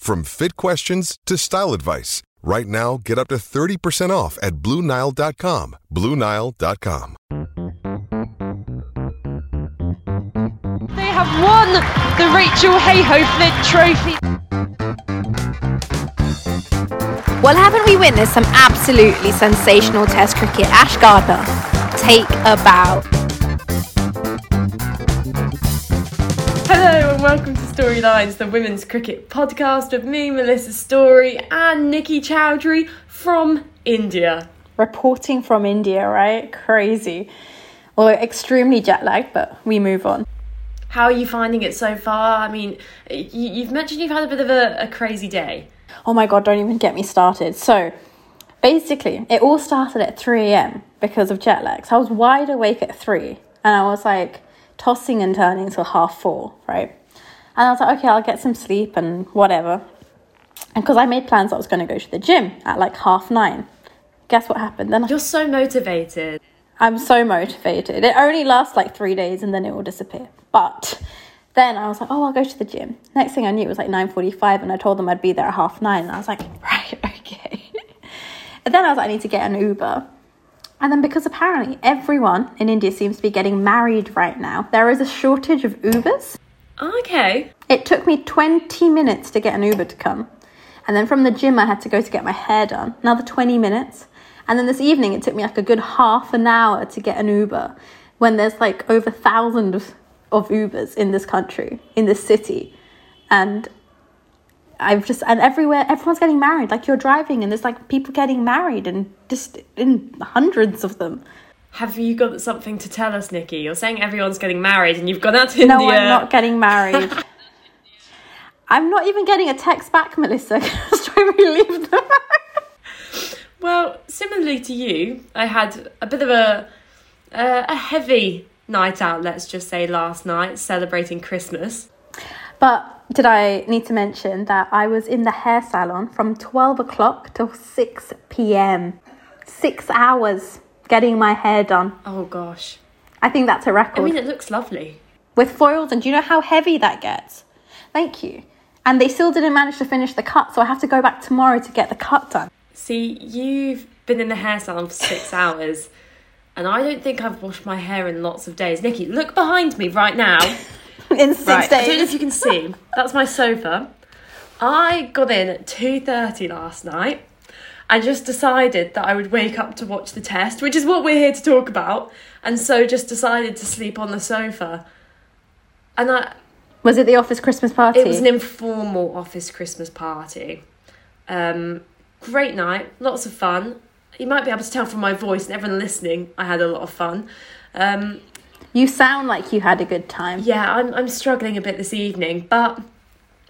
from fit questions to style advice. Right now, get up to 30% off at BlueNile.com. BlueNile.com. They have won the Rachel Hayhoe Flint Trophy. Well, haven't we witnessed some absolutely sensational Test cricket? Ash Gardner, take a bow. Hello and welcome to Storylines, the women's cricket podcast with me, Melissa Story, and Nikki Chaudhuri from India. Reporting from India, right? Crazy. Well, extremely jet lagged, but we move on. How are you finding it so far? I mean, you, you've mentioned you've had a bit of a, a crazy day. Oh my god, don't even get me started. So, basically, it all started at 3 a.m. because of jet lag. So, I was wide awake at 3 and I was like tossing and turning till half 4, right? And I was like, okay, I'll get some sleep and whatever. And because I made plans, I was going to go to the gym at like half 9. Guess what happened? Then I You're so motivated. I'm so motivated. It only lasts like three days and then it will disappear. But then I was like, oh, I'll go to the gym. Next thing I knew, it was like 9.45 and I told them I'd be there at half nine. And I was like, right, okay. and then I was like, I need to get an Uber. And then because apparently everyone in India seems to be getting married right now, there is a shortage of Ubers. Oh, okay. It took me 20 minutes to get an Uber to come. And then from the gym, I had to go to get my hair done. Another 20 minutes. And then this evening, it took me like a good half an hour to get an Uber when there's like over thousands of, of Ubers in this country, in this city. And I've just, and everywhere, everyone's getting married. Like you're driving and there's like people getting married and just in hundreds of them. Have you got something to tell us, Nikki? You're saying everyone's getting married and you've gone out to No, India. No, I'm not getting married. I'm not even getting a text back, Melissa. Just trying to relieve them. Well, similarly to you, I had a bit of a uh, a heavy night out. Let's just say last night, celebrating Christmas. But did I need to mention that I was in the hair salon from 12 o'clock till 6 p.m. Six hours getting my hair done. Oh gosh, I think that's a record. I mean, it looks lovely. With foils, and do you know how heavy that gets? Thank you. And they still didn't manage to finish the cut, so I have to go back tomorrow to get the cut done. See, you've been in the hair salon for six hours, and I don't think I've washed my hair in lots of days. Nikki, look behind me right now. In six right, I don't know if you can see. That's my sofa. I got in at two thirty last night. I just decided that I would wake up to watch the test, which is what we're here to talk about, and so just decided to sleep on the sofa. And I, Was it the office Christmas party? it was an informal office Christmas party. Um, great night, lots of fun. You might be able to tell from my voice and everyone listening, I had a lot of fun. Um, You sound like you had a good time. yeah, I'm, I'm struggling a bit this evening, but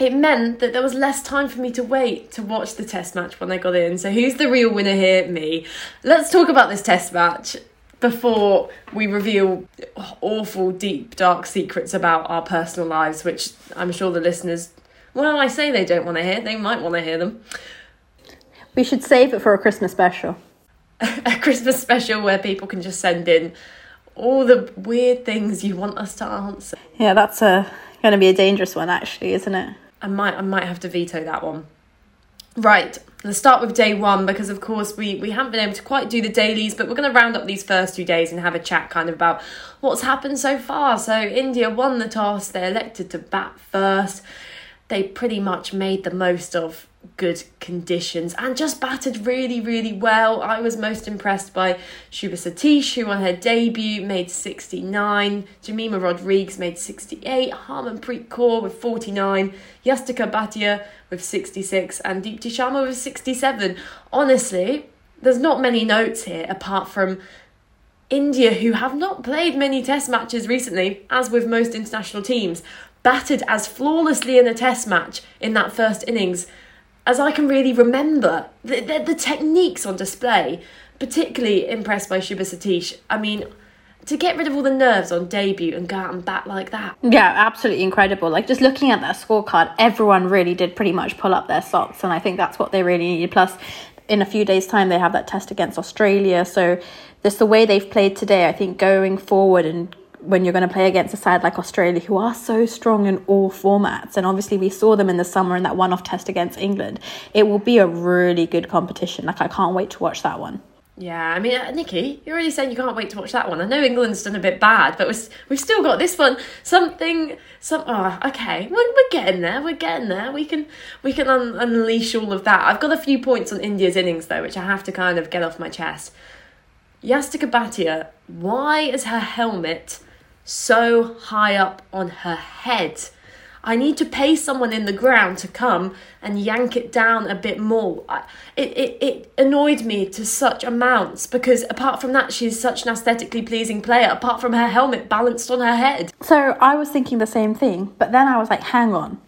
it meant that there was less time for me to wait to watch the test match when I got in. So who's the real winner here? Me. Let's talk about this test match before we reveal awful, deep, dark secrets about our personal lives, which I'm sure the listeners, well, I say they don't want to hear, they might want to hear them. We should save it for a Christmas special. a Christmas special where people can just send in all the weird things you want us to answer. Yeah, that's uh, a going to be a dangerous one, actually, isn't it? I might I might have to veto that one. Right, let's start with day one because, of course, we, we haven't been able to quite do the dailies, but we're going to round up these first two days and have a chat kind of about what's happened so far. So, India won the toss, they elected to bat first. They pretty much made the most of good conditions and just batted really, really well. I was most impressed by Shubha Satish, who on her debut made 69, Jemimah Rodrigues made 68, Harmanpreet Kaur with 49, Yastika Bhatia with 66, and Deepti Sharma with 67. Honestly, there's not many notes here apart from India, who have not played many test matches recently, as with most international teams, batted as flawlessly in a test match in that first innings as I can really remember. The, the, the techniques on display, particularly impressed by Shubha Satish. I mean, to get rid of all the nerves on debut and go out and bat like that. Yeah, absolutely incredible. Like just looking at that scorecard, everyone really did pretty much pull up their socks, and I think that's what they really needed. Plus, in a few days' time, they have that test against Australia, so just the way they've played today, I think going forward and when you're going to play against a side like Australia, who are so strong in all formats, and obviously we saw them in the summer in that one off test against England, it will be a really good competition. Like, I can't wait to watch that one. Yeah, I mean, uh, Nikki, you're already saying you can't wait to watch that one. I know England's done a bit bad, but we've, we've still got this one. Something, some. Oh, okay, we're, we're getting there. We're getting there. We can we can un- unleash all of that. I've got a few points on India's innings though, which I have to kind of get off my chest. Yastika Bhatia, why is her helmet so high up on her head. I need to pay someone in the ground to come and yank it down a bit more. It, it, it annoyed me to such amounts because apart from that, she's such an aesthetically pleasing player, apart from her helmet balanced on her head. So I was thinking the same thing, but then I was like, hang on.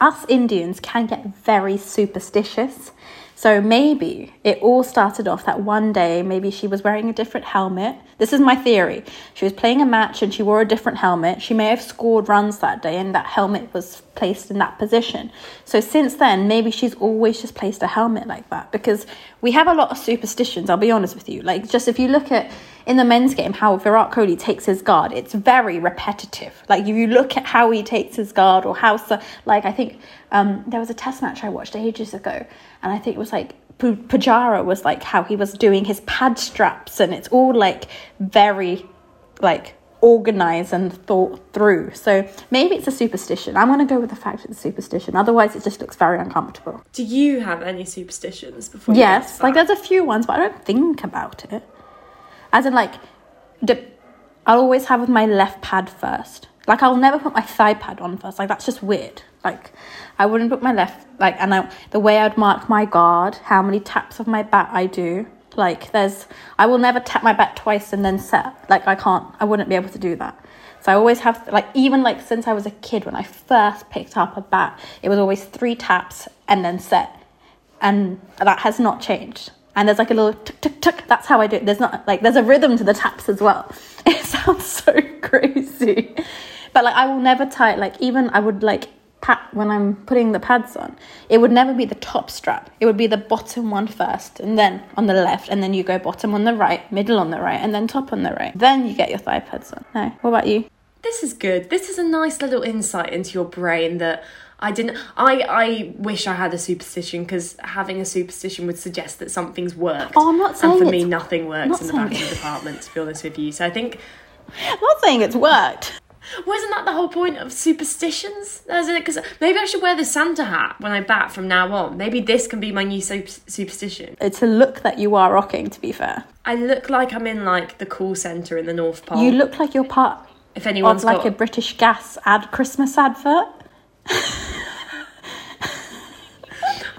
Us Indians can get very superstitious. So maybe it all started off that one day, maybe she was wearing a different helmet. This is my theory. She was playing a match and she wore a different helmet. She may have scored runs that day and that helmet was placed in that position. So since then, maybe she's always just placed a helmet like that because we have a lot of superstitions, I'll be honest with you. Like, just if you look at in the men's game how Virat Kohli takes his guard, it's very repetitive. Like, if you look at how he takes his guard or how, so, like, I think um, there was a test match I watched ages ago and I think it was like Pujara was like how he was doing his pad straps, and it's all like very like organized and thought through. So maybe it's a superstition. I'm going to go with the fact it's a superstition. Otherwise, it just looks very uncomfortable. Do you have any superstitions before? yes, like there's a few ones, but I don't think about it. As in, like, I'll always have with my left pad first. Like I'll never put my thigh pad on first. Like that's just weird. Like I wouldn't put my left like and I, the way I'd mark my guard, how many taps of my bat I do. Like there's I will never tap my bat twice and then set. Like I can't I wouldn't be able to do that. So I always have like even like since I was a kid when I first picked up a bat, it was always three taps and then set. And that has not changed. And there's like a little tuk tuk tuk. That's how I do it. There's not like there's a rhythm to the taps as well. It sounds so crazy. But like I will never tie it like even I would like pat when I'm putting the pads on, it would never be the top strap. It would be the bottom one first, and then on the left, and then you go bottom on the right, middle on the right, and then top on the right. Then you get your thigh pads on. No, what about you? This is good. This is a nice little insight into your brain that I didn't. I I wish I had a superstition because having a superstition would suggest that something's worked. Oh, I'm not saying. And for me, nothing works in the batting department. To be honest with you, so I think. I'm not saying it's worked. Wasn't that the whole point of superstitions? Because maybe I should wear the Santa hat when I bat from now on. Maybe this can be my new superstition. It's a look that you are rocking, to be fair. I look like I'm in like the call centre in the North Pole. You look like you're part if anyone's of like got... a British Gas ad Christmas advert.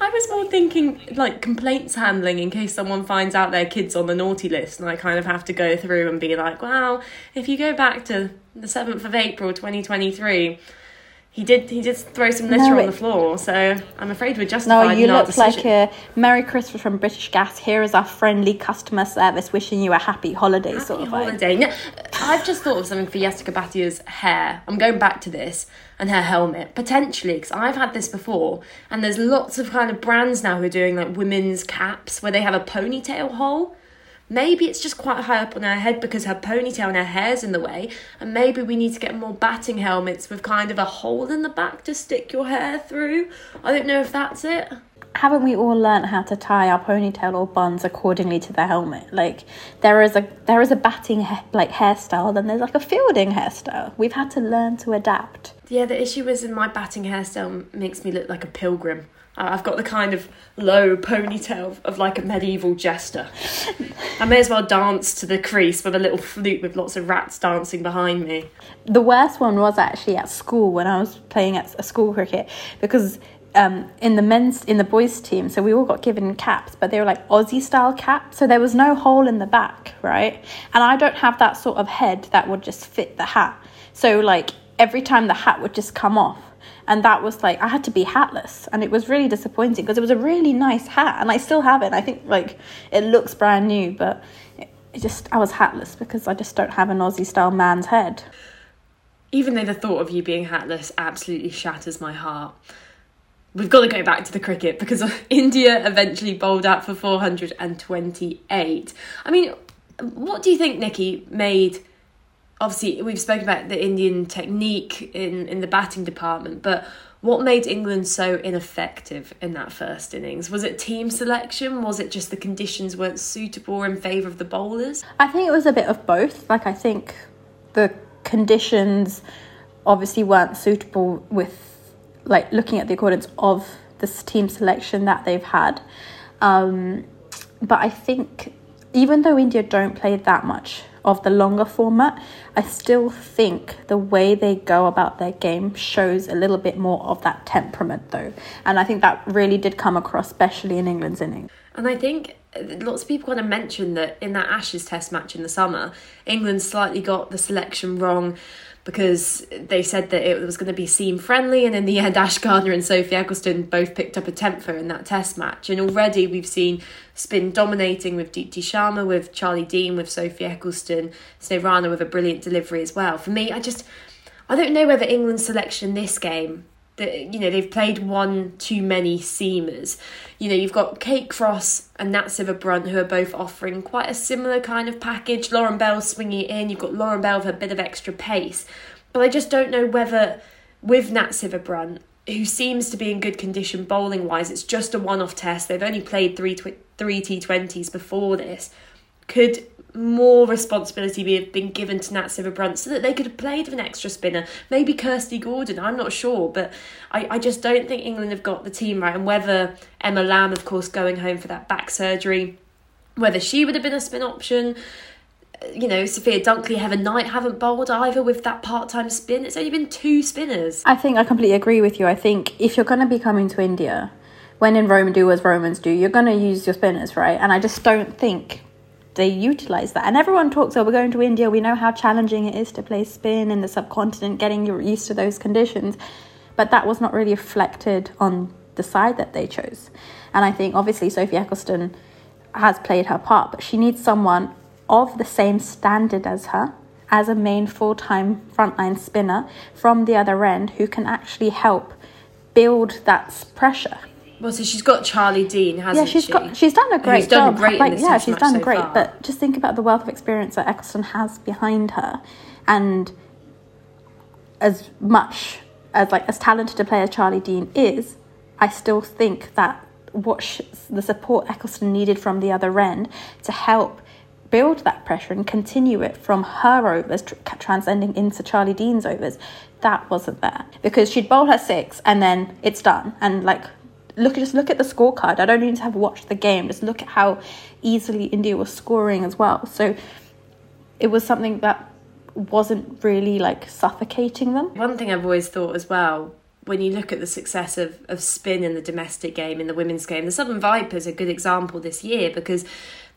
I was more thinking like complaints handling in case someone finds out their kids on the naughty list, and I kind of have to go through and be like, "Wow, if you go back to the seventh of April, twenty twenty three, he did he did throw some litter no, on the floor, so I'm afraid we're justified. No, you look like a Merry Christmas from British Gas. Here is our friendly customer service, wishing you a happy holiday. Happy sort of holiday. No, I've just thought of something for Yastika Bhatia's hair. I'm going back to this and her helmet potentially because I've had this before, and there's lots of kind of brands now who are doing like women's caps where they have a ponytail hole Maybe it's just quite high up on her head because her ponytail and her hair's in the way, and maybe we need to get more batting helmets with kind of a hole in the back to stick your hair through. I don't know if that's it. Haven't we all learned how to tie our ponytail or buns accordingly to the helmet? Like there is a there is a batting he- like hairstyle, then there's like a fielding hairstyle. We've had to learn to adapt. Yeah, the issue is in my batting hairstyle makes me look like a pilgrim. I've got the kind of low ponytail of, of like a medieval jester. I may as well dance to the crease with a little flute with lots of rats dancing behind me. The worst one was actually at school when I was playing at a school cricket because um, in the men's in the boys team, so we all got given caps, but they were like Aussie style caps, so there was no hole in the back, right? And I don't have that sort of head that would just fit the hat. So like every time the hat would just come off and that was like i had to be hatless and it was really disappointing because it was a really nice hat and i still have it i think like it looks brand new but it, it just i was hatless because i just don't have an aussie style man's head Even though the thought of you being hatless absolutely shatters my heart. We've got to go back to the cricket because India eventually bowled out for 428. I mean, what do you think, Nikki, made obviously we've spoken about the Indian technique in in the batting department, but what made England so ineffective in that first innings? Was it team selection? Was it just the conditions weren't suitable in favour of the bowlers? I think it was a bit of both. Like I think the conditions obviously weren't suitable with like looking at the accordance of this team selection that they've had. Um, but I think even though India don't play that much of the longer format, I still think the way they go about their game shows a little bit more of that temperament though. And I think that really did come across, especially in England's innings. And I think lots of people kind of mentioned that in that Ashes Test match in the summer, England slightly got the selection wrong because they said that it was going to be seam friendly, and in the end, Ash Gardner and Sophie Ecclestone both picked up a tenfer in that Test match. And already we've seen spin dominating with Deepti Sharma, with Charlie Dean, with Sophie Ecclestone, Sneh Rana with a brilliant delivery as well. For me, I just I don't know whether England's selection this game that you know they've played one too many seamers. You know you've got Kate Cross and Nat Brunt who are both offering quite a similar kind of package. Lauren Bell swinging it in. You've got Lauren Bell with a bit of extra pace, but I just don't know whether with Nat Brunt who seems to be in good condition bowling wise, it's just a one off test. They've only played three tw- three T20s before this. Could more responsibility be have been given to Nat Sciver-Brunt so that they could have played with an extra spinner. Maybe Kirsty Gordon, I'm not sure, but I, I just don't think England have got the team right. And whether Emma Lamb, of course, going home for that back surgery, whether she would have been a spin option. You know, Sophia Dunkley, Heather Knight haven't bowled either with that part time spin. It's only been two spinners. I think I completely agree with you. I think if you're going to be coming to India, when in Rome, do as Romans do, you're going to use your spinners, right? And I just don't think they utilize that. And everyone talks, oh, we're going to India. We know how challenging it is to play spin in the subcontinent, getting used to those conditions. But that was not really reflected on the side that they chose. And I think obviously Sophie Ecclestone has played her part, but she needs someone of the same standard as her as a main full time frontline spinner from the other end who can actually help build that pressure. Well, so she's got Charlie Dean, hasn't yeah, she's she? got she's done a great Who's done job. great like, yeah, she's done so great. far. But just think about the wealth of experience that Ecclestone has behind her, and as much as like as talented a player as Charlie Dean is, I still think that what sh- the support Ecclestone needed from the other end to help build that pressure and continue it from her overs, tr- transcending into Charlie Dean's overs, that wasn't there because she'd bowl her six and then it's done and like look just look at the scorecard. I don't need to have watched the game. Just look at how easily India was scoring as well. So it was something that wasn't really like suffocating them. One thing I've always thought as well, when you look at the success of, of spin in the domestic game, in the women's game, the Southern Vipers are a good example this year because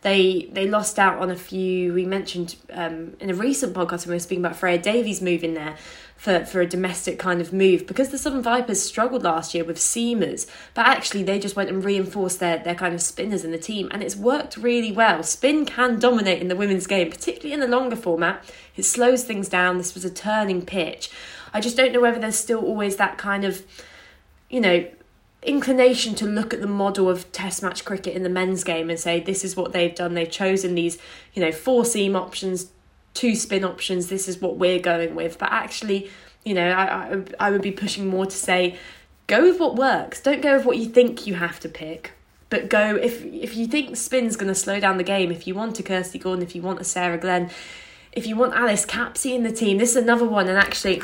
they they lost out on a few. We mentioned um, in a recent podcast when we were speaking about Freya Davies moving there for, for a domestic kind of move because the Southern Vipers struggled last year with seamers, but actually they just went and reinforced their, their kind of spinners in the team and it's worked really well. Spin can dominate in the women's game, particularly in the longer format. It slows things down. This was a turning pitch. I just don't know whether there's still always that kind of, you know, inclination to look at the model of test match cricket in the men's game and say this is what they've done. They've chosen these you know four seam options two spin options. This is what we're going with. But actually you know I, I, I would be pushing more to say go with what works. Don't go with what you think you have to pick but go if if you think spin's going to slow down the game if you want a kirsty gordon if you want a sarah glenn if you want alice capsey in the team this is another one. And actually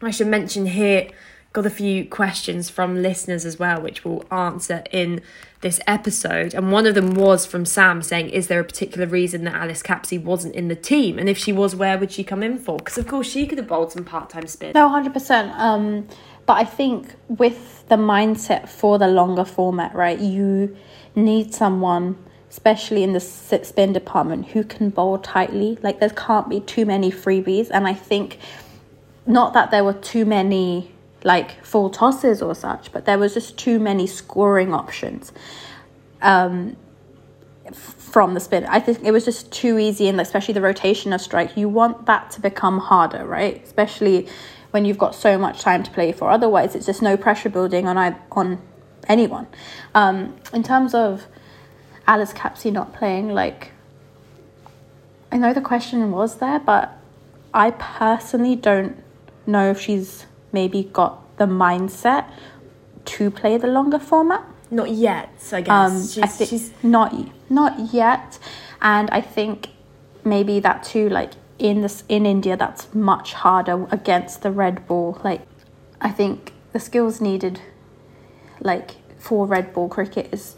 i should mention here got a few questions from listeners as well, which we'll answer in this episode. And one of them was from Sam saying, Is there a particular reason that Alice Capsey wasn't in the team? And if she was, where would she come in for? Because, of course, she could have bowled some part time spin. No, 100%. Um, but I think with the mindset for the longer format, right, you need someone especially in the spin department, who can bowl tightly. Like there can't be too many freebies, and I think not that there were too many like full tosses or such, but there was just too many scoring options um, from the spin. I think it was just too easy, and especially the rotation of strike. You want that to become harder, right? Especially when you've got so much time to play for. Otherwise, it's just no pressure building on on anyone. Um, in terms of Alice Capsey not playing, like I know the question was there, but I personally don't know if she's maybe got the mindset to play the longer format. Not yet, I guess. Um, she's, I think she's not not yet, and I think maybe that too. Like in this in India, that's much harder against the red ball. Like I think the skills needed, like for red ball cricket, is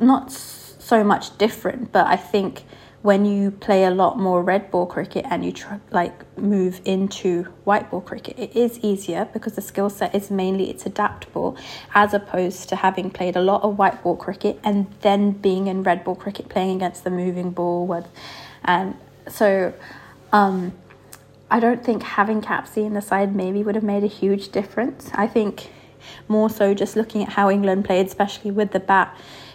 not so much different. But I think when you play a lot more red ball cricket and you like move into white ball cricket it is easier because the skill set is mainly it's adaptable as opposed to having played a lot of white ball cricket and then being in red ball cricket playing against the moving ball with and so um, I don't think having Capsey in the side maybe would have made a huge difference. I think more so just looking at how England played especially with the bat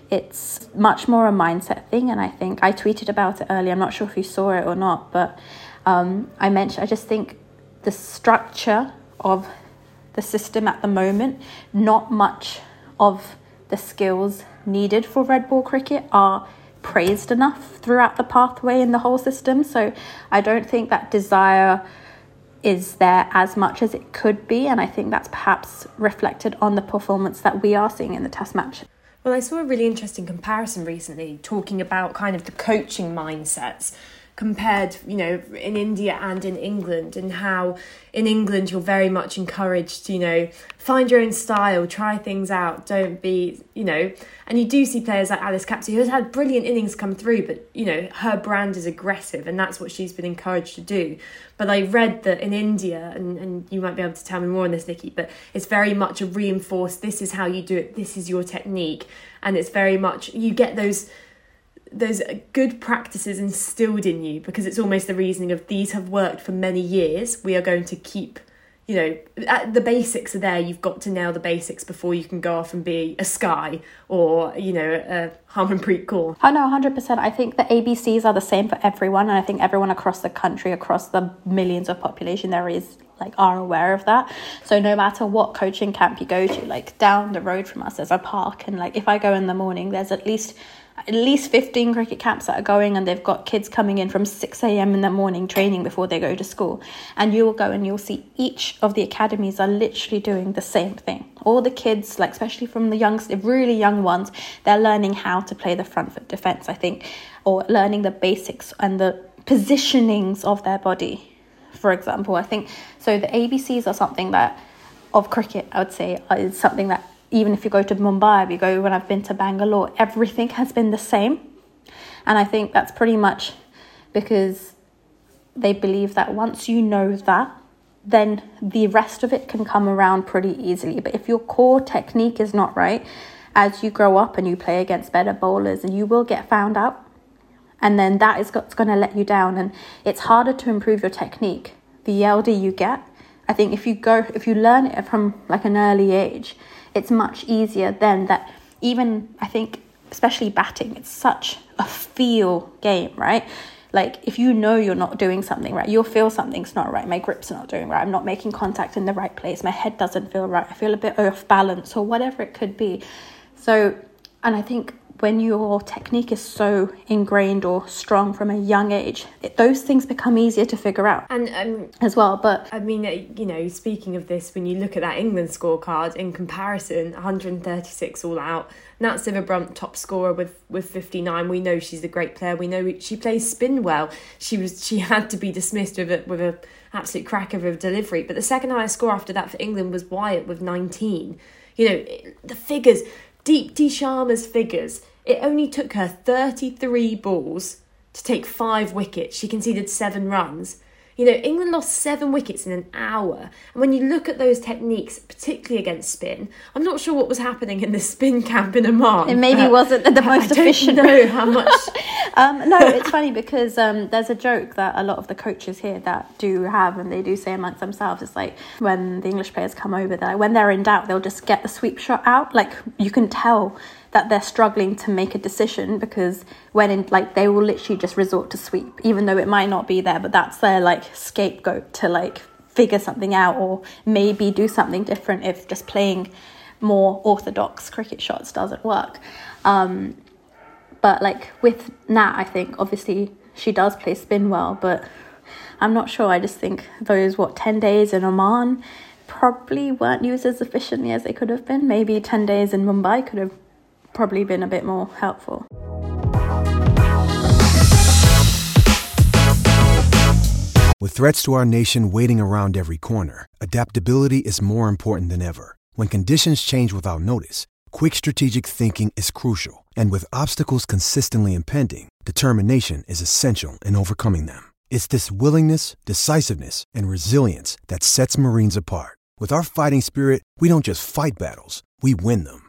it's much more a mindset thing and i think i tweeted about it earlier i'm not sure if you saw it or not but um, i mentioned i just think the structure of the system at the moment not much of the skills needed for red ball cricket are praised enough throughout the pathway in the whole system. So i don't think that desire is there as much as it could be and i think that's perhaps reflected on the performance that we are seeing in the test match well, I saw a really interesting comparison recently talking about kind of the coaching mindsets compared, you know, in India and in England, and how in England you're very much encouraged to, you know, find your own style, try things out, don't be, you know, and you do see players like Alice Capsey who has had brilliant innings come through, but, you know, her brand is aggressive and that's what she's been encouraged to do. But I read that in India, and, and you might be able to tell me more on this, Nikki, but it's very much a reinforced, this is how you do it, this is your technique. And it's very much, you get those those good practices instilled in you because it's almost the reasoning of these have worked for many years we are going to keep you know the basics are there you've got to nail the basics before you can go off and be a sky or you know a harmanpreet kaur. Oh no 100% i think the abcs are the same for everyone and i think everyone across the country across the millions of population there is like are aware of that. So no matter what coaching camp you go to like down the road from us there's a park and like if i go in the morning there's at least at least 15 cricket camps that are going and they've got kids coming in from 6 a.m. in the morning training before they go to school. And you will go and you'll see each of the academies are literally doing the same thing. All the kids, like especially from the young, really young ones, they're learning how to play the front foot defense, I think, or learning the basics and the positionings of their body, for example. I think so. The ABCs are something that of cricket, I would say, is something that even if you go to Mumbai, you go when I've been to Bangalore, everything has been the same. And I think that's pretty much because they believe that once you know that, then the rest of it can come around pretty easily. But if your core technique is not right, as you grow up and you play against better bowlers, and you will get found out. And then that is going to let you down. And it's harder to improve your technique the elder you get. I think if you go, if you learn it from like an early age, it's much easier then that. Even I think especially batting it's such a feel game right? Like if you know you're not doing something right you'll feel something's not right. My grip's not doing right. I'm not making contact in the right place. My head doesn't feel right. I feel a bit off balance or whatever it could be. So and i think when your technique is so ingrained or strong from a young age, it, those things become easier to figure out. And um, as well, but I mean, uh, you know, speaking of this, when you look at that England scorecard in comparison, 136 all out. Nat Sciver-Brunt, top scorer with with 59. We know she's a great player. We know she plays spin well. She was she had to be dismissed with a with a absolute cracker of a delivery. But the second highest score after that for England was Wyatt with 19. You know, the figures, Deepti Sharma's figures it only took her 33 balls to take five wickets. She conceded seven runs. You know, England lost seven wickets in an hour. And when you look at those techniques, particularly against spin, I'm not sure what was happening in the spin camp in Oman. It maybe wasn't the most I efficient. I don't know how much. um, no, it's funny because um, there's a joke that a lot of the coaches here that do have, and they do say amongst themselves, it's like when the English players come over, they're like, when they're in doubt, they'll just get the sweep shot out. Like you can tell that they're struggling to make a decision because when in like they will literally just resort to sweep even though it might not be there but that's their like scapegoat to like figure something out or maybe do something different if just playing more orthodox cricket shots doesn't work. Um, but like with Nat I think obviously she does play spin well but I'm not sure. I just think those what 10 days in Oman probably weren't used as efficiently as they could have been. Maybe 10 days in Mumbai could have probably been a bit more helpful. With threats to our nation waiting around every corner, adaptability is more important than ever. When conditions change without notice, quick strategic thinking is crucial. And with obstacles consistently impending, determination is essential in overcoming them. It's this willingness, decisiveness, and resilience that sets Marines apart. With our fighting spirit, we don't just fight battles, we win them.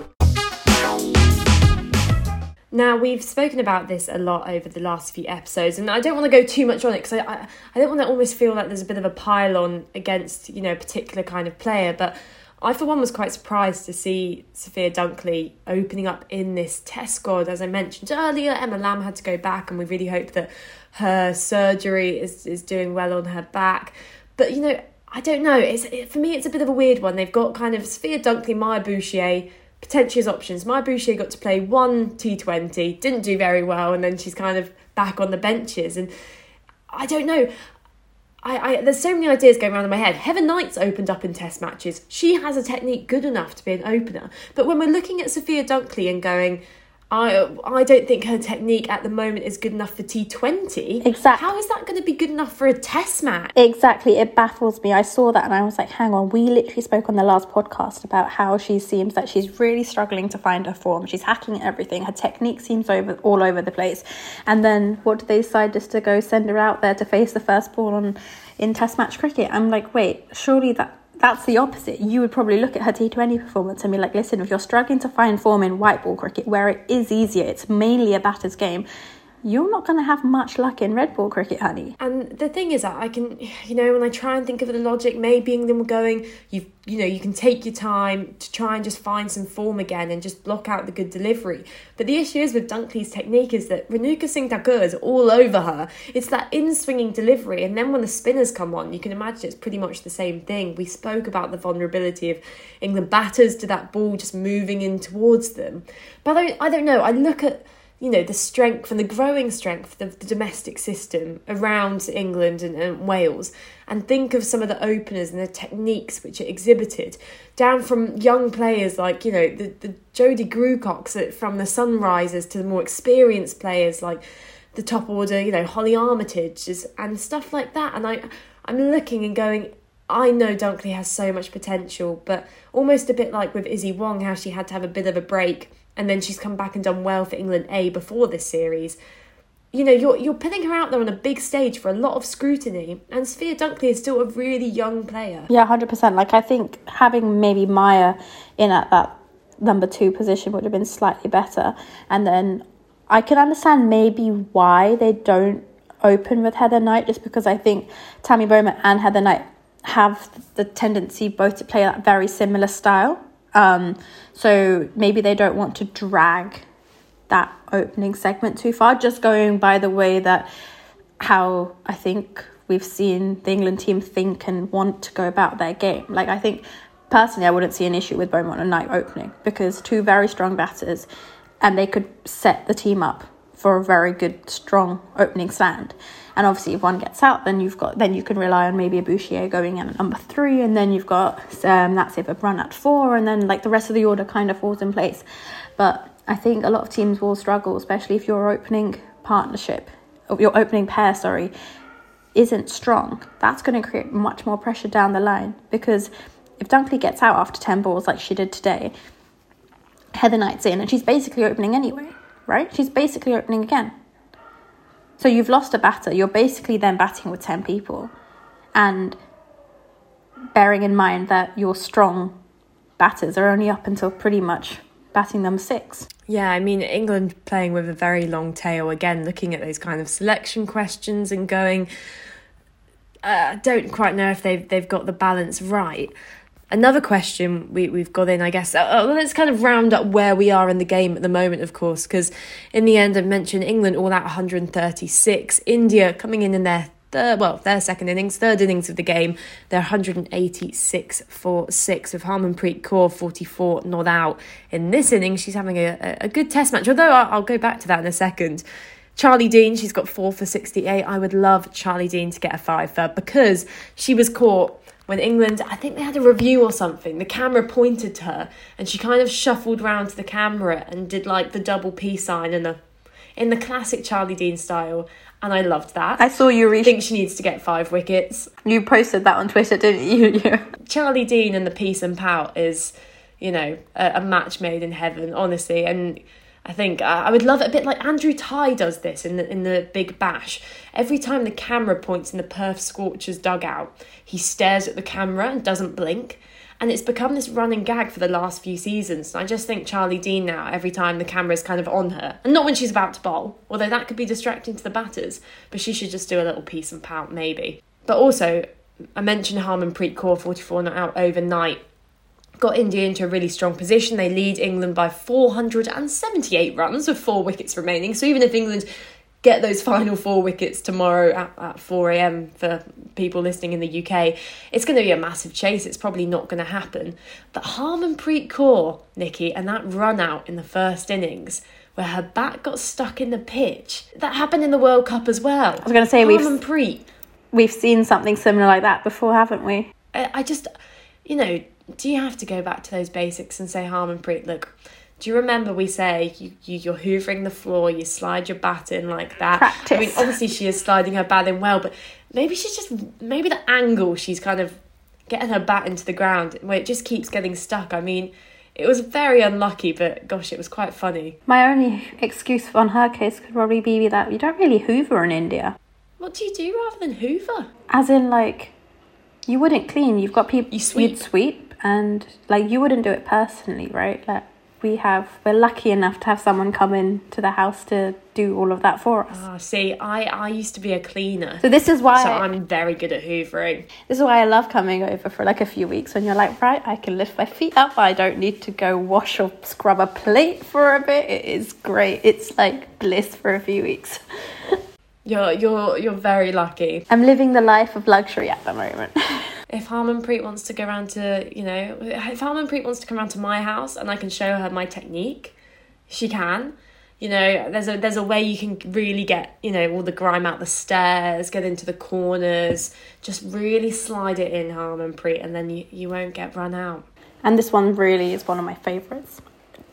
Now we've spoken about this a lot over the last few episodes, and I don't want to go too much on it because I, I I don't want to almost feel like there's a bit of a pile on against you know a particular kind of player. But I for one was quite surprised to see Sophia Dunkley opening up in this Test squad. As I mentioned earlier, Emma Lamb had to go back, and we really hope that her surgery is is doing well on her back. But you know, I don't know. It's it, for me, it's a bit of a weird one. They've got kind of Sophia Dunkley, Maya Bouchier potentially as options. Maya Bouchier got to play one T20, didn't do very well, and then she's kind of back on the benches. And I don't know. I, I there's so many ideas going around in my head. Heather Knight's opened up in test matches. She has a technique good enough to be an opener. But when we're looking at Sophia Dunkley and going, I I don't think her technique at the moment is good enough for T20. Exactly. How is that going to be good enough for a test match? Exactly, it baffles me. I saw that and I was like, hang on, we literally spoke on the last podcast about how she seems that she's really struggling to find her form. She's hacking everything. Her technique seems over all over the place. And then what do they decide just to go send her out there to face the first ball on in test match cricket? I'm like, wait, surely that that's the opposite. You would probably look at her T20 performance and be like, listen, if you're struggling to find form in white ball cricket, where it is easier, it's mainly a batter's game, you're not going to have much luck in red ball cricket, honey. And the thing is that I can, you know, when I try and think of the logic, maybe England were going, you you know, you can take your time to try and just find some form again and just block out the good delivery. But the issue is with Dunkley's technique is that Renuka Singh Thakur is all over her. It's that in-swinging delivery, and then when the spinners come on, you can imagine it's pretty much the same thing. We spoke about the vulnerability of England batters to that ball just moving in towards them. But I don't, I don't know. I look at you know the strength and the growing strength of the domestic system around England and, and, Wales. And think of some of the openers and the techniques which are exhibited. Down from young players like you know the, the Jodie Grewcocks from the Sunrisers to the more experienced players like the top order you know Holly Armitage and stuff like that. And I I'm looking and going I know Dunkley has so much potential, but almost a bit like with Izzy Wong, how she had to have a bit of a break and then she's come back and done well for England A before this series. You know, you're you're putting her out there on a big stage for a lot of scrutiny, and Sophia Dunkley is still a really young player. Yeah, hundred percent. Like I think having maybe Maya in at that number two position would have been slightly better, and then I can understand maybe why they don't open with Heather Knight, just because I think Tammy Beaumont and Heather Knight have the tendency both to play that very similar style. Um, so maybe they don't want to drag that opening segment too far, just going by the way that how I think we've seen the England team think and want to go about their game. Like, I think personally, I wouldn't see an issue with Beaumont and Knight opening because two very strong batters and they could set the team up for a very good, strong opening stand. And obviously, if one gets out, then you've got then you can rely on maybe a Bouchier going in at number three, and then you've got um, that's if a run at four, and then like the rest of the order kind of falls in place. But I think a lot of teams will struggle, especially if your opening partnership, your opening pair, sorry, isn't strong. That's going to create much more pressure down the line because if Dunkley gets out after 10 balls like she did today, Heather Knight's in and she's basically opening anyway, right? She's basically opening again. So you've lost a batter. You're basically then batting with 10 people. And bearing in mind that your strong batters are only up until pretty much batting number six. Yeah, I mean, England playing with a very long tail, again, looking at those kind of selection questions and going, uh, I don't quite know if they've, they've got the balance right. Another question we, we've got in, I guess, uh, uh let's kind of round up where we are in the game at the moment, of course, because in the end, I mentioned England all out 136, India coming in in their third, well, their second innings, third innings of the game, they're 186 for six with Harmanpreet Kaur 44 not out. In this innings, she's having a, a good test match, although I'll, I'll go back to that in a second. Charlie Dean, she's got four for 68. I would love Charlie Dean to get a five for because she was caught when England, I think they had a review or something, the camera pointed to her and she kind of shuffled round to the camera and did like the double P sign and the in the classic Charlie Dean style. And I loved that. I saw you re- think she needs to get five wickets. You posted that on Twitter, didn't you? yeah. Charlie Dean and the peace and pout is, you know, a, a match made in heaven, honestly. And I think uh, I would love it a bit like Andrew Tye does this in the in the Big Bash. Every time the camera points in the Perth Scorchers dugout, he stares at the camera and doesn't blink. And it's become this running gag for the last few seasons. I just think Charlie Dean now, every time the camera is kind of on her, and not when she's about to bowl, although that could be distracting to the batters, but she should just do a little peace and pout, maybe. But also, I mentioned Harmanpreet Kaur 44 not out overnight got India into a really strong position. They lead England by 478 runs with four wickets remaining. So even if England get those final four wickets tomorrow at, at 4 a.m. for people listening in the UK, it's going to be a massive chase. It's probably not going to happen. But Harmanpreet Kaur, Nikki, and that run out in the first innings where her bat got stuck in the pitch, that happened in the World Cup as well. I was going to say, Harmanpreet. we've, we've seen something similar like that before, haven't we? I, I just, you know, do you have to go back to those basics and say "Harm and Harmanpreet, look, do you remember we say you, you you're hoovering the floor, you slide your bat in like that? Practice. I mean, obviously she is sliding her bat in well, but maybe she's just maybe the angle she's kind of getting her bat into the ground where it just keeps getting stuck. I mean, it was very unlucky, but gosh, it was quite funny. My only excuse on her case could probably be that you don't really hoover in India. What do you do rather than hoover? As in, like, you wouldn't clean. You've got people. You sweep. You'd sweep and like you wouldn't do it personally right? Like we have we're lucky enough to have someone come in to the house to do all of that for us. Oh, see i i used to be a cleaner. So this is why so i'm very good at hoovering. This is why i love coming over for like a few weeks when you're like right i can lift my feet up. I don't need to go wash or scrub a plate for a bit. It is great. It's like bliss for a few weeks. You're you're you're very lucky. I'm living the life of luxury at the moment if Harmanpreet wants to go around to, you know, if Harmanpreet wants to come around to my house and I can show her my technique, she can. You know, there's a there's a way you can really get, you know, all the grime out the stairs, get into the corners, just really slide it in Harmanpreet and then you, you won't get run out. And this one really is one of my favourites.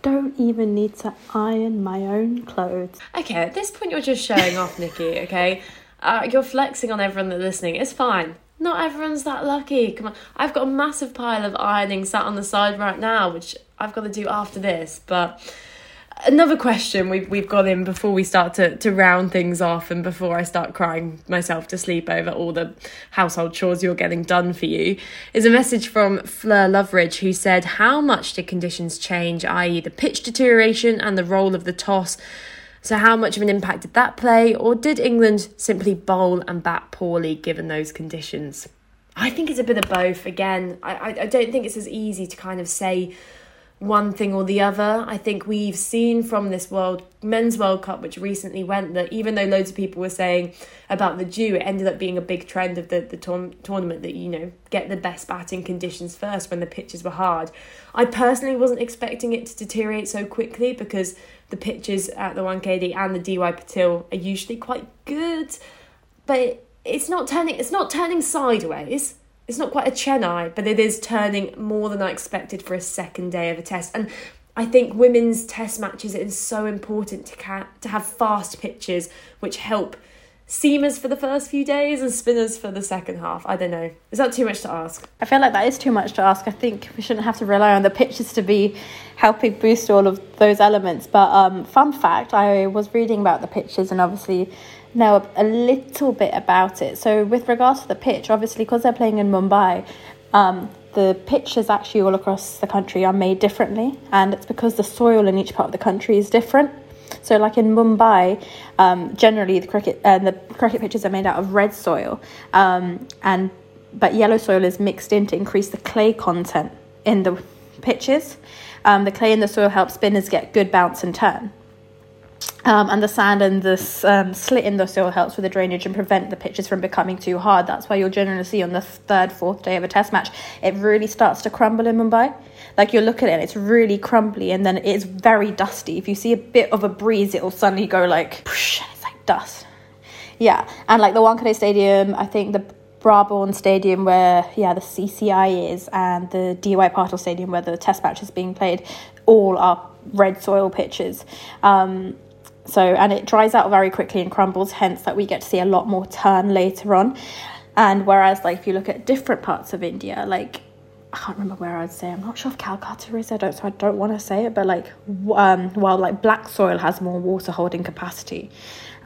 Don't even need to iron my own clothes. Okay, at this point you're just showing off, Nikki, okay? Uh, you're flexing on everyone that's listening. It's fine not everyone's that lucky. Come on. I've got a massive pile of ironing sat on the side right now, which I've got to do after this. But another question we've, we've got in before we start to, to round things off and before I start crying myself to sleep over all the household chores you're getting done for you is a message from Fleur Loveridge who said, How much did conditions change, i.e., the pitch deterioration and the role of the toss? So, how much of an impact did that play, or did England simply bowl and bat poorly given those conditions? I think it's a bit of both. Again, I, I, don't think it's as easy to kind of say one thing or the other. I think we've seen from this World Men's World Cup, which recently went, that even though loads of people were saying about the dew, it ended up being a big trend of the the tour- tournament that you know get the best batting conditions first when the pitches were hard. I personally wasn't expecting it to deteriorate so quickly because the pitches at the Wankhede and the DY Patil are usually quite good, but it's not turning. It's not turning sideways. It's not quite a Chennai, but it is turning more than I expected for a second day of a test. And I think women's test matches it is so important to ca- to have fast pitches which help seamers for the first few days and spinners for the second half. I don't know. Is that too much to ask? I feel like that is too much to ask. I think we shouldn't have to rely on the pitches to be helping boost all of those elements. But um, fun fact, I was reading about the pitches and obviously know a little bit about it. So with regards to the pitch, obviously because they're playing in Mumbai, um, the pitches actually all across the country are made differently, and it's because the soil in each part of the country is different. So, like in Mumbai, um, generally the cricket and uh, the cricket pitches are made out of red soil, um, and but yellow soil is mixed in to increase the clay content in the pitches. Um, the clay in the soil helps spinners get good bounce and turn. Um, and the sand and this um, slit in the soil helps with the drainage and prevent the pitches from becoming too hard. That's why you'll generally see on the third, fourth day of a test match, it really starts to crumble in Mumbai. Like you look at it, it's really crumbly and then it's very dusty. If you see a bit of a breeze, it'll suddenly go like, poosh, it's like dust. Yeah, and like the Wankhede Stadium, I think the Brabourne Stadium where yeah the CCI is and the DY Patil Stadium where the test match is being played, all are red soil pitches. Um, so, and it dries out very quickly and crumbles, hence that we get to see a lot more turn later on. And whereas, like, if you look at different parts of India, like, I can't remember where I'd say, I'm not sure if Calcutta is, I don't, so I don't want to say it, but like, um, while like black soil has more water holding capacity.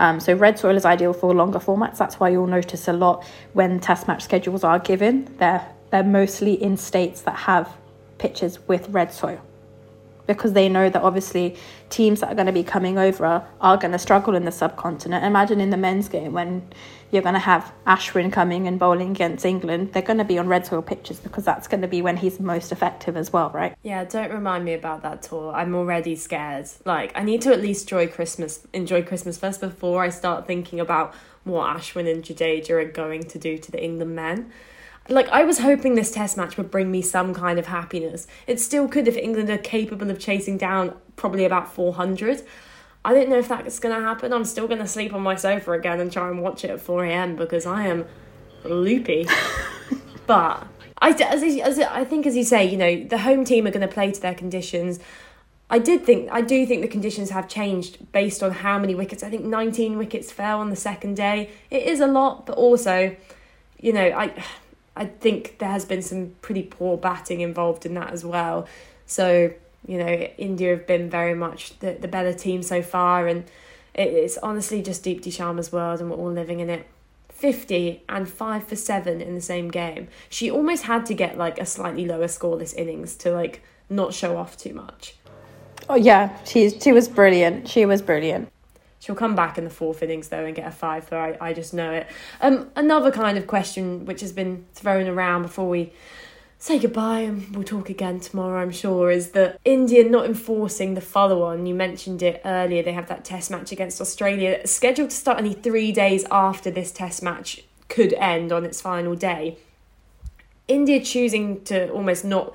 Um, so red soil is ideal for longer formats. That's why you'll notice a lot when test match schedules are given, they're, they're mostly in states that have pitches with red soil because they know that obviously teams that are going to be coming over are going to struggle in the subcontinent. Imagine in the men's game when you're going to have Ashwin coming and bowling against England, they're going to be on red soil pitches because that's going to be when he's most effective as well, right? Yeah, don't remind me about that tour. I'm already scared. Like, I need to at least enjoy Christmas, enjoy Christmas first before I start thinking about what Ashwin and Jadeja are going to do to the England men like I was hoping this test match would bring me some kind of happiness. It still could if England are capable of chasing down probably about 400. I don't know if that's going to happen. I'm still going to sleep on my sofa again and try and watch it at 4 a.m. because I am loopy. but I, as, as I think, as you say, you know, the home team are going to play to their conditions. I did think I do think the conditions have changed based on how many wickets. I think 19 wickets fell on the second day. It is a lot, but also, you know, I I think there has been some pretty poor batting involved in that as well. So, you know, India have been very much the, the better team so far, and it's honestly just Deepti Sharma's world, and we're all living in it. 50 and 5 for 7 in the same game. She almost had to get like a slightly lower scoreless innings to like not show off too much. Oh yeah, she she was brilliant. She was brilliant. She'll come back in the fourth innings though and get a five, so I, I just know it. Um, another kind of question which has been thrown around before we say goodbye and we'll talk again tomorrow, I'm sure, is that India not enforcing the follow on. You mentioned it earlier, they have that test match against Australia scheduled to start only three days after this test match could end on its final day. India choosing to almost not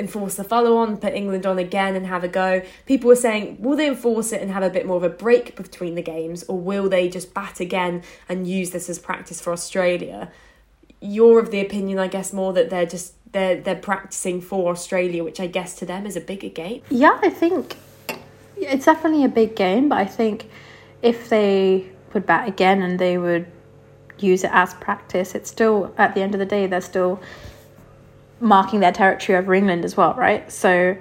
enforce the follow on, put England on again and have a go. People were saying, will they enforce it and have a bit more of a break between the games, or will they just bat again and use this as practice for Australia? You're of the opinion, I guess, more that they're just they're they're practicing for Australia, which I guess to them is a bigger game. Yeah, I think it's definitely a big game, but I think if they would bat again and they would use it as practice. It's still, at the end of the day, they're still marking their territory over England as well, right? So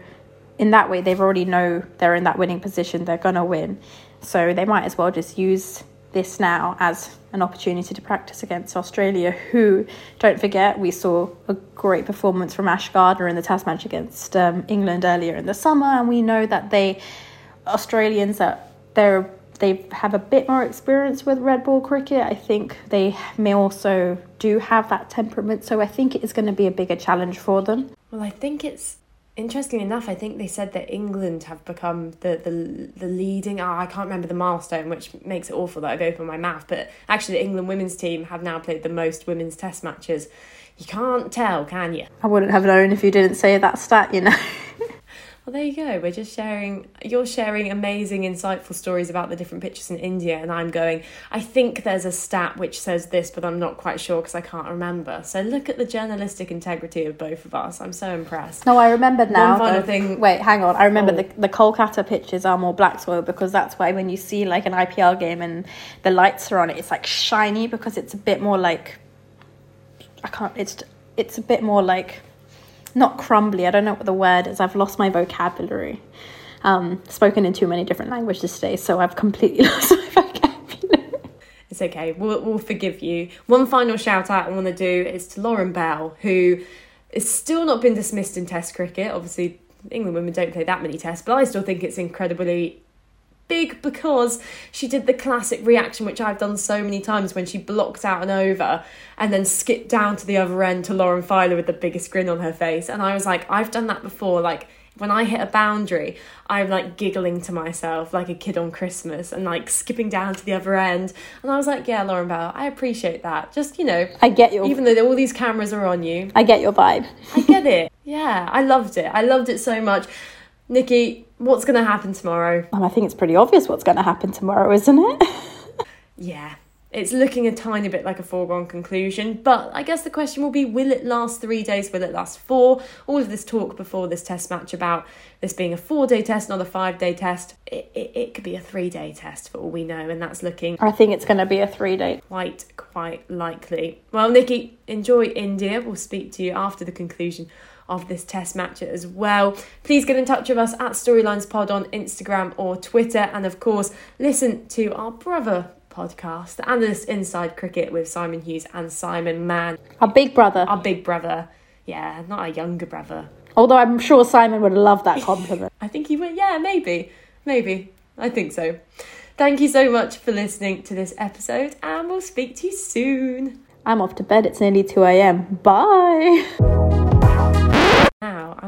in that way, they've already know they're in that winning position. They're gonna win, so they might as well just use this now as an opportunity to practice against Australia, who, don't forget, we saw a great performance from Ash Gardner in the Test match against um, England earlier in the summer, and we know that they, Australians, that they're they have a bit more experience with red ball cricket. I think they may also do have that temperament, so I think it is going to be a bigger challenge for them. Well, I think it's interesting enough. I think they said that England have become the the, the leading. Oh, I can't remember the milestone, which makes it awful that I've opened my mouth. But actually, the England women's team have now played the most women's Test matches. You can't tell, can you? I wouldn't have known if you didn't say that stat, you know. Well, there you go. We're just sharing, you're sharing amazing, insightful stories about the different pitches in India, and I'm going, I think there's a stat which says this, but I'm not quite sure because I can't remember. So look at the journalistic integrity of both of us. I'm so impressed. No, I remembered now. One final though. thing. Wait, hang on. I remember Oh. the, the Kolkata pitches are more black soil because that's why when you see like an IPL game and the lights are on it, it's like shiny because it's a bit more like I can't. It's it's a bit more like not crumbly. I don't know what the word is. I've lost my vocabulary. Um, spoken in too many different languages today, so I've completely lost my vocabulary. It's okay. We'll, we'll forgive you. One final shout out I want to do is to Lauren Bell, who is still not been dismissed in Test cricket. Obviously, England women don't play that many Tests, but I still think it's incredibly big because she did the classic reaction, which I've done so many times when she blocked out an over and then skipped down to the other end to Lauren Filer with the biggest grin on her face. And I was like, I've done that before. Like, when I hit a boundary, I'm like giggling to myself like a kid on Christmas and like skipping down to the other end. And I was like, yeah, Lauren Bell, I appreciate that. Just, you know, I get your even though all these cameras are on you, I get your vibe. I get it. Yeah, I loved it. I loved it so much. Nikki, what's going to happen tomorrow? Um, I think it's pretty obvious what's going to happen tomorrow, isn't it? Yeah, it's looking a tiny bit like a foregone conclusion, but I guess the question will be will it last three days? Will it last four? All of this talk before this test match about this being a four day test, not a five day test. It, it, it could be a three day test for all we know, and that's looking I think it's going to be a three day. quite, quite likely. Well, Nikki, enjoy India. We'll speak to you after the conclusion of this test match as well. Please get in touch with us at StorylinesPod on Instagram or Twitter, and of course, listen to our brother podcast, The Analyst Inside Cricket with Simon Hughes and Simon Mann, Our big brother. our big brother. Yeah, not our younger brother. Although I'm sure Simon would love that compliment. I think he would. Yeah, maybe. Maybe. I think so. Thank you so much for listening to this episode, and we'll speak to you soon. I'm off to bed. It's nearly 2 a.m. Bye.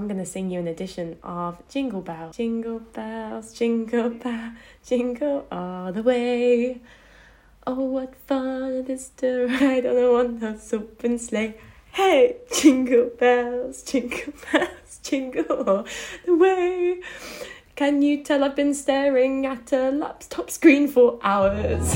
I'm going to sing you an edition of Jingle Bells. Jingle bells, jingle bell, jingle all the way. Oh, what fun it is to ride on a one-horse open sleigh. Hey, jingle bells, jingle bells, jingle all the way. Can you tell I've been staring at a laptop screen for hours?